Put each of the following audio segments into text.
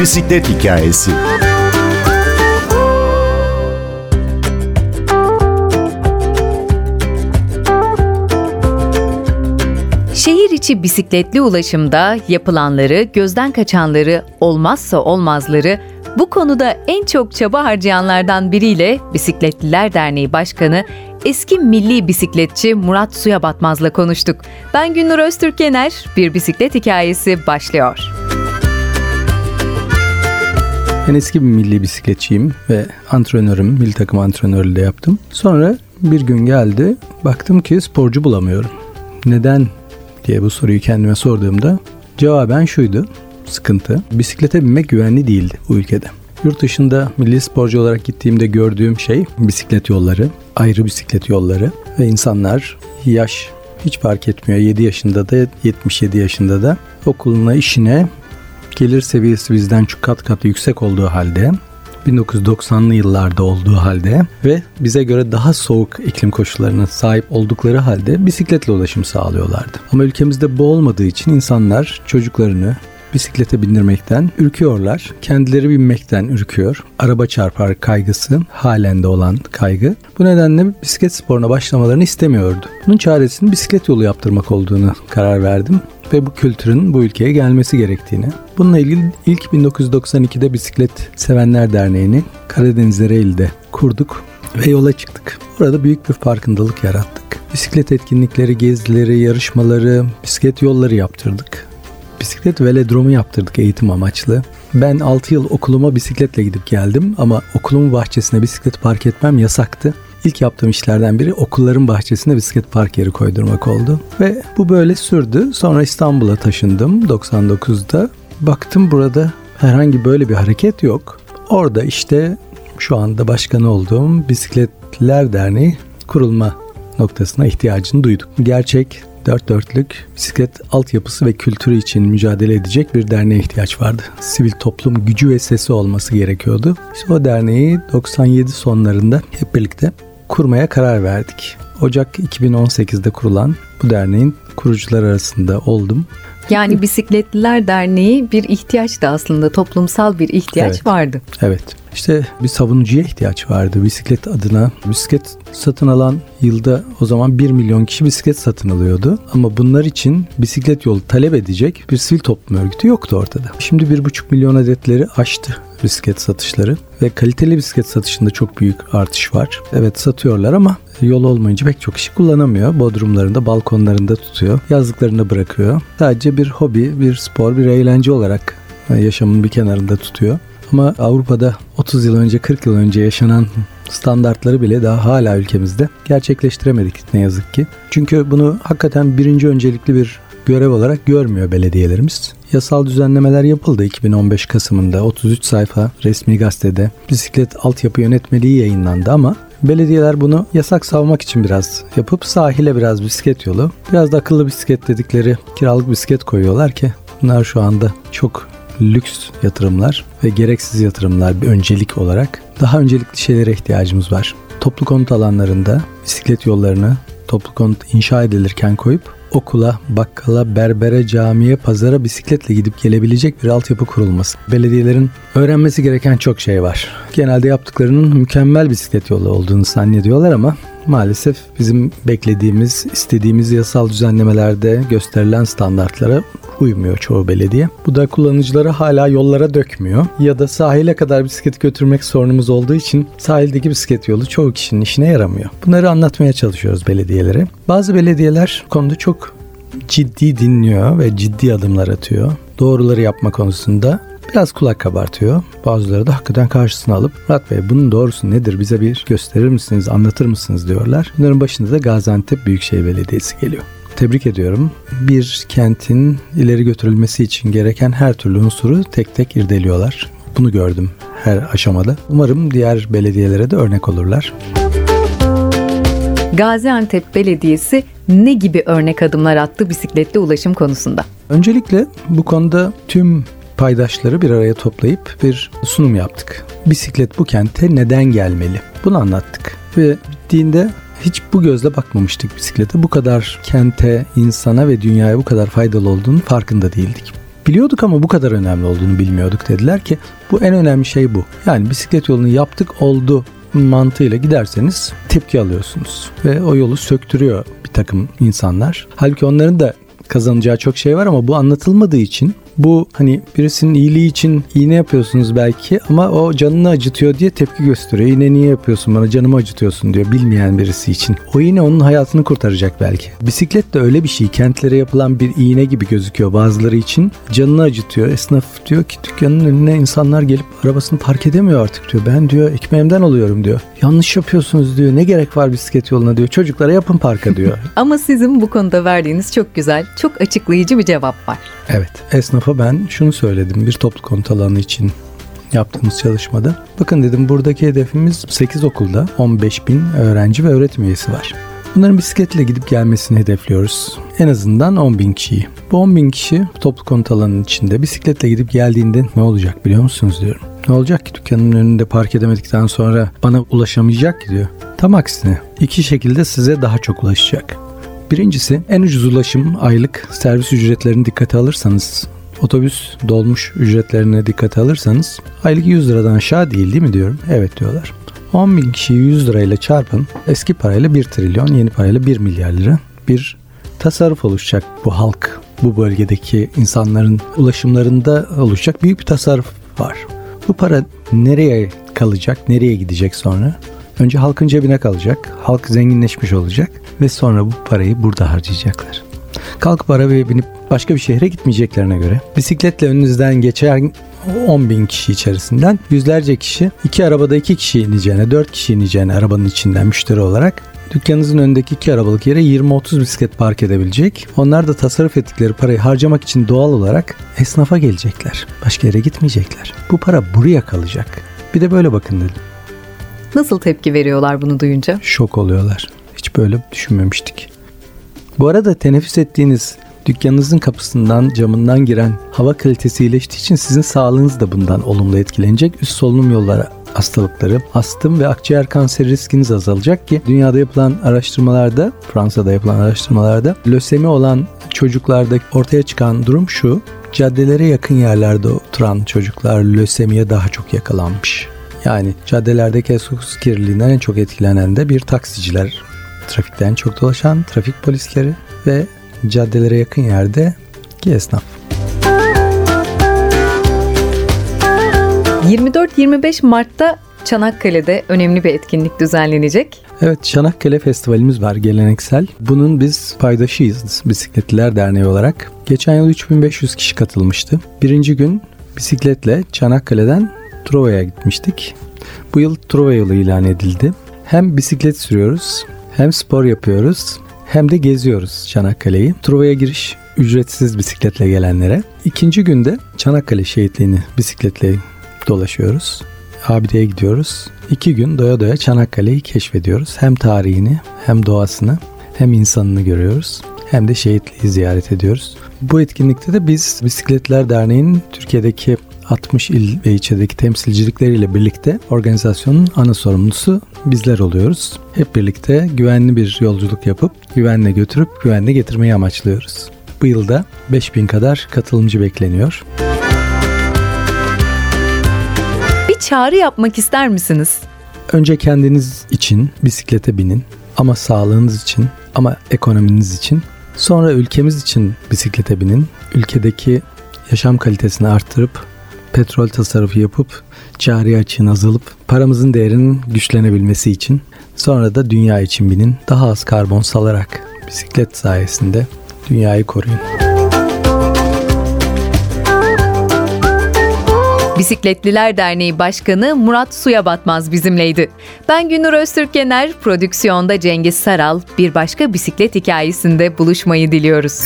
bisiklet hikayesi. Şehir içi bisikletli ulaşımda yapılanları, gözden kaçanları, olmazsa olmazları bu konuda en çok çaba harcayanlardan biriyle Bisikletliler Derneği Başkanı eski milli bisikletçi Murat Suya Batmaz'la konuştuk. Ben Günnur Öztürk Yener, bir bisiklet hikayesi başlıyor. Ben eski bir milli bisikletçiyim ve antrenörüm, milli takım antrenörlüğü de yaptım. Sonra bir gün geldi, baktım ki sporcu bulamıyorum. Neden diye bu soruyu kendime sorduğumda cevaben şuydu sıkıntı. Bisiklete binmek güvenli değildi bu ülkede. Yurt dışında milli sporcu olarak gittiğimde gördüğüm şey bisiklet yolları, ayrı bisiklet yolları ve insanlar yaş hiç fark etmiyor. 7 yaşında da 77 yaşında da okuluna, işine gelir seviyesi bizden çok kat kat yüksek olduğu halde 1990'lı yıllarda olduğu halde ve bize göre daha soğuk iklim koşullarına sahip oldukları halde bisikletle ulaşım sağlıyorlardı. Ama ülkemizde bu olmadığı için insanlar çocuklarını bisiklete bindirmekten ürküyorlar. Kendileri binmekten ürküyor. Araba çarpar kaygısı halen olan kaygı. Bu nedenle bisiklet sporuna başlamalarını istemiyordu. Bunun çaresinin bisiklet yolu yaptırmak olduğunu karar verdim ve bu kültürün bu ülkeye gelmesi gerektiğini. Bununla ilgili ilk 1992'de Bisiklet Sevenler Derneği'ni Karadeniz Ereğli'de kurduk ve yola çıktık. Orada büyük bir farkındalık yarattık. Bisiklet etkinlikleri, gezileri, yarışmaları, bisiklet yolları yaptırdık. Bisiklet velodromu yaptırdık eğitim amaçlı. Ben 6 yıl okuluma bisikletle gidip geldim ama okulumun bahçesine bisiklet park etmem yasaktı. İlk yaptığım işlerden biri okulların bahçesine bisiklet park yeri koydurmak oldu. Ve bu böyle sürdü. Sonra İstanbul'a taşındım 99'da. Baktım burada herhangi böyle bir hareket yok. Orada işte şu anda başkan olduğum Bisikletler Derneği kurulma noktasına ihtiyacını duyduk. Gerçek dört dörtlük bisiklet altyapısı ve kültürü için mücadele edecek bir derneğe ihtiyaç vardı. Sivil toplum gücü ve sesi olması gerekiyordu. İşte o derneği 97 sonlarında hep birlikte kurmaya karar verdik. Ocak 2018'de kurulan bu derneğin kurucular arasında oldum. Yani Bisikletliler Derneği bir ihtiyaçtı aslında toplumsal bir ihtiyaç evet. vardı. Evet. İşte bir savunucuya ihtiyaç vardı bisiklet adına. Bisiklet satın alan yılda o zaman 1 milyon kişi bisiklet satın alıyordu. Ama bunlar için bisiklet yolu talep edecek bir sivil toplum örgütü yoktu ortada. Şimdi 1,5 milyon adetleri aştı bisiklet satışları ve kaliteli bisiklet satışında çok büyük artış var. Evet satıyorlar ama yol olmayınca pek çok kişi kullanamıyor. Bodrumlarında, balkonlarında tutuyor. Yazlıklarında bırakıyor. Sadece bir hobi, bir spor, bir eğlence olarak yaşamın bir kenarında tutuyor. Ama Avrupa'da 30 yıl önce 40 yıl önce yaşanan standartları bile daha hala ülkemizde gerçekleştiremedik ne yazık ki. Çünkü bunu hakikaten birinci öncelikli bir görev olarak görmüyor belediyelerimiz. Yasal düzenlemeler yapıldı 2015 Kasım'ında 33 sayfa resmi gazetede bisiklet altyapı yönetmeliği yayınlandı ama belediyeler bunu yasak savmak için biraz yapıp sahile biraz bisiklet yolu, biraz da akıllı bisiklet dedikleri kiralık bisiklet koyuyorlar ki bunlar şu anda çok lüks yatırımlar ve gereksiz yatırımlar bir öncelik olarak daha öncelikli şeylere ihtiyacımız var. Toplu konut alanlarında bisiklet yollarını toplu konut inşa edilirken koyup okula, bakkala, berbere, camiye, pazara bisikletle gidip gelebilecek bir altyapı kurulması. Belediyelerin öğrenmesi gereken çok şey var. Genelde yaptıklarının mükemmel bisiklet yolu olduğunu zannediyorlar ama maalesef bizim beklediğimiz, istediğimiz yasal düzenlemelerde gösterilen standartlara uymuyor çoğu belediye. Bu da kullanıcıları hala yollara dökmüyor. Ya da sahile kadar bisiklet götürmek sorunumuz olduğu için sahildeki bisiklet yolu çoğu kişinin işine yaramıyor. Bunları anlatmaya çalışıyoruz belediyelere. Bazı belediyeler konuda çok ciddi dinliyor ve ciddi adımlar atıyor. Doğruları yapma konusunda biraz kulak kabartıyor. Bazıları da hakikaten karşısına alıp Murat Bey bunun doğrusu nedir bize bir gösterir misiniz anlatır mısınız diyorlar. Bunların başında da Gaziantep Büyükşehir Belediyesi geliyor tebrik ediyorum. Bir kentin ileri götürülmesi için gereken her türlü unsuru tek tek irdeliyorlar. Bunu gördüm her aşamada. Umarım diğer belediyelere de örnek olurlar. Gaziantep Belediyesi ne gibi örnek adımlar attı bisikletli ulaşım konusunda? Öncelikle bu konuda tüm paydaşları bir araya toplayıp bir sunum yaptık. Bisiklet bu kente neden gelmeli? Bunu anlattık. Ve bittiğinde hiç bu gözle bakmamıştık bisiklete. Bu kadar kente, insana ve dünyaya bu kadar faydalı olduğunu farkında değildik. Biliyorduk ama bu kadar önemli olduğunu bilmiyorduk dediler ki bu en önemli şey bu. Yani bisiklet yolunu yaptık oldu mantığıyla giderseniz tepki alıyorsunuz. Ve o yolu söktürüyor bir takım insanlar. Halbuki onların da kazanacağı çok şey var ama bu anlatılmadığı için bu hani birisinin iyiliği için iğne yapıyorsunuz belki ama o canını acıtıyor diye tepki gösteriyor. İğne niye yapıyorsun bana canımı acıtıyorsun diyor bilmeyen birisi için. O iğne onun hayatını kurtaracak belki. Bisiklet de öyle bir şey. Kentlere yapılan bir iğne gibi gözüküyor bazıları için. Canını acıtıyor. Esnaf diyor ki dükkanın önüne insanlar gelip arabasını park edemiyor artık diyor. Ben diyor ekmeğimden alıyorum diyor. Yanlış yapıyorsunuz diyor. Ne gerek var bisiklet yoluna diyor. Çocuklara yapın parka diyor. Ama sizin bu konuda verdiğiniz çok güzel, çok açıklayıcı bir cevap var. Evet. Esnafa ben şunu söyledim bir toplu konut alanı için yaptığımız çalışmada. Bakın dedim buradaki hedefimiz 8 okulda 15 bin öğrenci ve öğretim üyesi var. Bunların bisikletle gidip gelmesini hedefliyoruz. En azından 10 bin kişiyi. Bu 10 bin kişi toplu konut alanının içinde bisikletle gidip geldiğinde ne olacak biliyor musunuz diyorum. Ne olacak ki dükkanın önünde park edemedikten sonra bana ulaşamayacak ki diyor. Tam aksine iki şekilde size daha çok ulaşacak. Birincisi en ucuz ulaşım aylık servis ücretlerini dikkate alırsanız otobüs dolmuş ücretlerine dikkate alırsanız aylık 100 liradan aşağı değil değil mi diyorum. Evet diyorlar. 10 bin kişiyi 100 lirayla çarpın eski parayla 1 trilyon yeni parayla 1 milyar lira bir tasarruf oluşacak bu halk bu bölgedeki insanların ulaşımlarında oluşacak büyük bir tasarruf var. Bu para nereye kalacak, nereye gidecek sonra? Önce halkın cebine kalacak, halk zenginleşmiş olacak ve sonra bu parayı burada harcayacaklar. Kalkıp arabaya binip başka bir şehre gitmeyeceklerine göre bisikletle önünüzden geçen 10 bin kişi içerisinden yüzlerce kişi iki arabada iki kişi ineceğine dört kişi ineceğine arabanın içinden müşteri olarak dükkanınızın önündeki iki arabalık yere 20-30 bisiklet park edebilecek. Onlar da tasarruf ettikleri parayı harcamak için doğal olarak esnafa gelecekler. Başka yere gitmeyecekler. Bu para buraya kalacak. Bir de böyle bakın dedim. Nasıl tepki veriyorlar bunu duyunca? Şok oluyorlar. Hiç böyle düşünmemiştik. Bu arada teneffüs ettiğiniz dükkanınızın kapısından camından giren hava kalitesi iyileştiği için sizin sağlığınız da bundan olumlu etkilenecek. Üst solunum yolları hastalıkları, astım ve akciğer kanseri riskiniz azalacak ki dünyada yapılan araştırmalarda, Fransa'da yapılan araştırmalarda lösemi olan çocuklarda ortaya çıkan durum şu. Caddelere yakın yerlerde oturan çocuklar lösemiye daha çok yakalanmış. Yani caddelerdeki sus kirliliğinden en çok etkilenen de bir taksiciler, trafikten çok dolaşan trafik polisleri ve caddelere yakın yerde ki esnaf. 24-25 Mart'ta Çanakkale'de önemli bir etkinlik düzenlenecek. Evet Çanakkale Festivalimiz var geleneksel. Bunun biz paydaşıyız Bisikletliler Derneği olarak. Geçen yıl 3500 kişi katılmıştı. Birinci gün bisikletle Çanakkale'den Truva'ya gitmiştik. Bu yıl Truva yılı ilan edildi. Hem bisiklet sürüyoruz hem spor yapıyoruz hem de geziyoruz Çanakkale'yi. Truva'ya giriş ücretsiz bisikletle gelenlere. İkinci günde Çanakkale şehitliğini bisikletle dolaşıyoruz. Abideye gidiyoruz. İki gün doya doya Çanakkale'yi keşfediyoruz. Hem tarihini hem doğasını hem insanını görüyoruz hem de şehitliği ziyaret ediyoruz. Bu etkinlikte de biz Bisikletler Derneği'nin Türkiye'deki 60 il ve ilçedeki temsilcilikleriyle birlikte organizasyonun ana sorumlusu bizler oluyoruz. Hep birlikte güvenli bir yolculuk yapıp güvenle götürüp güvenle getirmeyi amaçlıyoruz. Bu yılda 5000 kadar katılımcı bekleniyor. Bir çağrı yapmak ister misiniz? Önce kendiniz için bisiklete binin ama sağlığınız için ama ekonominiz için. Sonra ülkemiz için bisiklete binin. Ülkedeki yaşam kalitesini arttırıp petrol tasarrufu yapıp cari açığın azalıp paramızın değerinin güçlenebilmesi için sonra da dünya için binin daha az karbon salarak bisiklet sayesinde dünyayı koruyun. Bisikletliler Derneği Başkanı Murat Suya Batmaz bizimleydi. Ben Günür Öztürk prodüksiyonda Cengiz Saral bir başka bisiklet hikayesinde buluşmayı diliyoruz.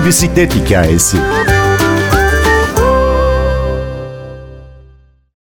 Bir bisiklet hikayesi.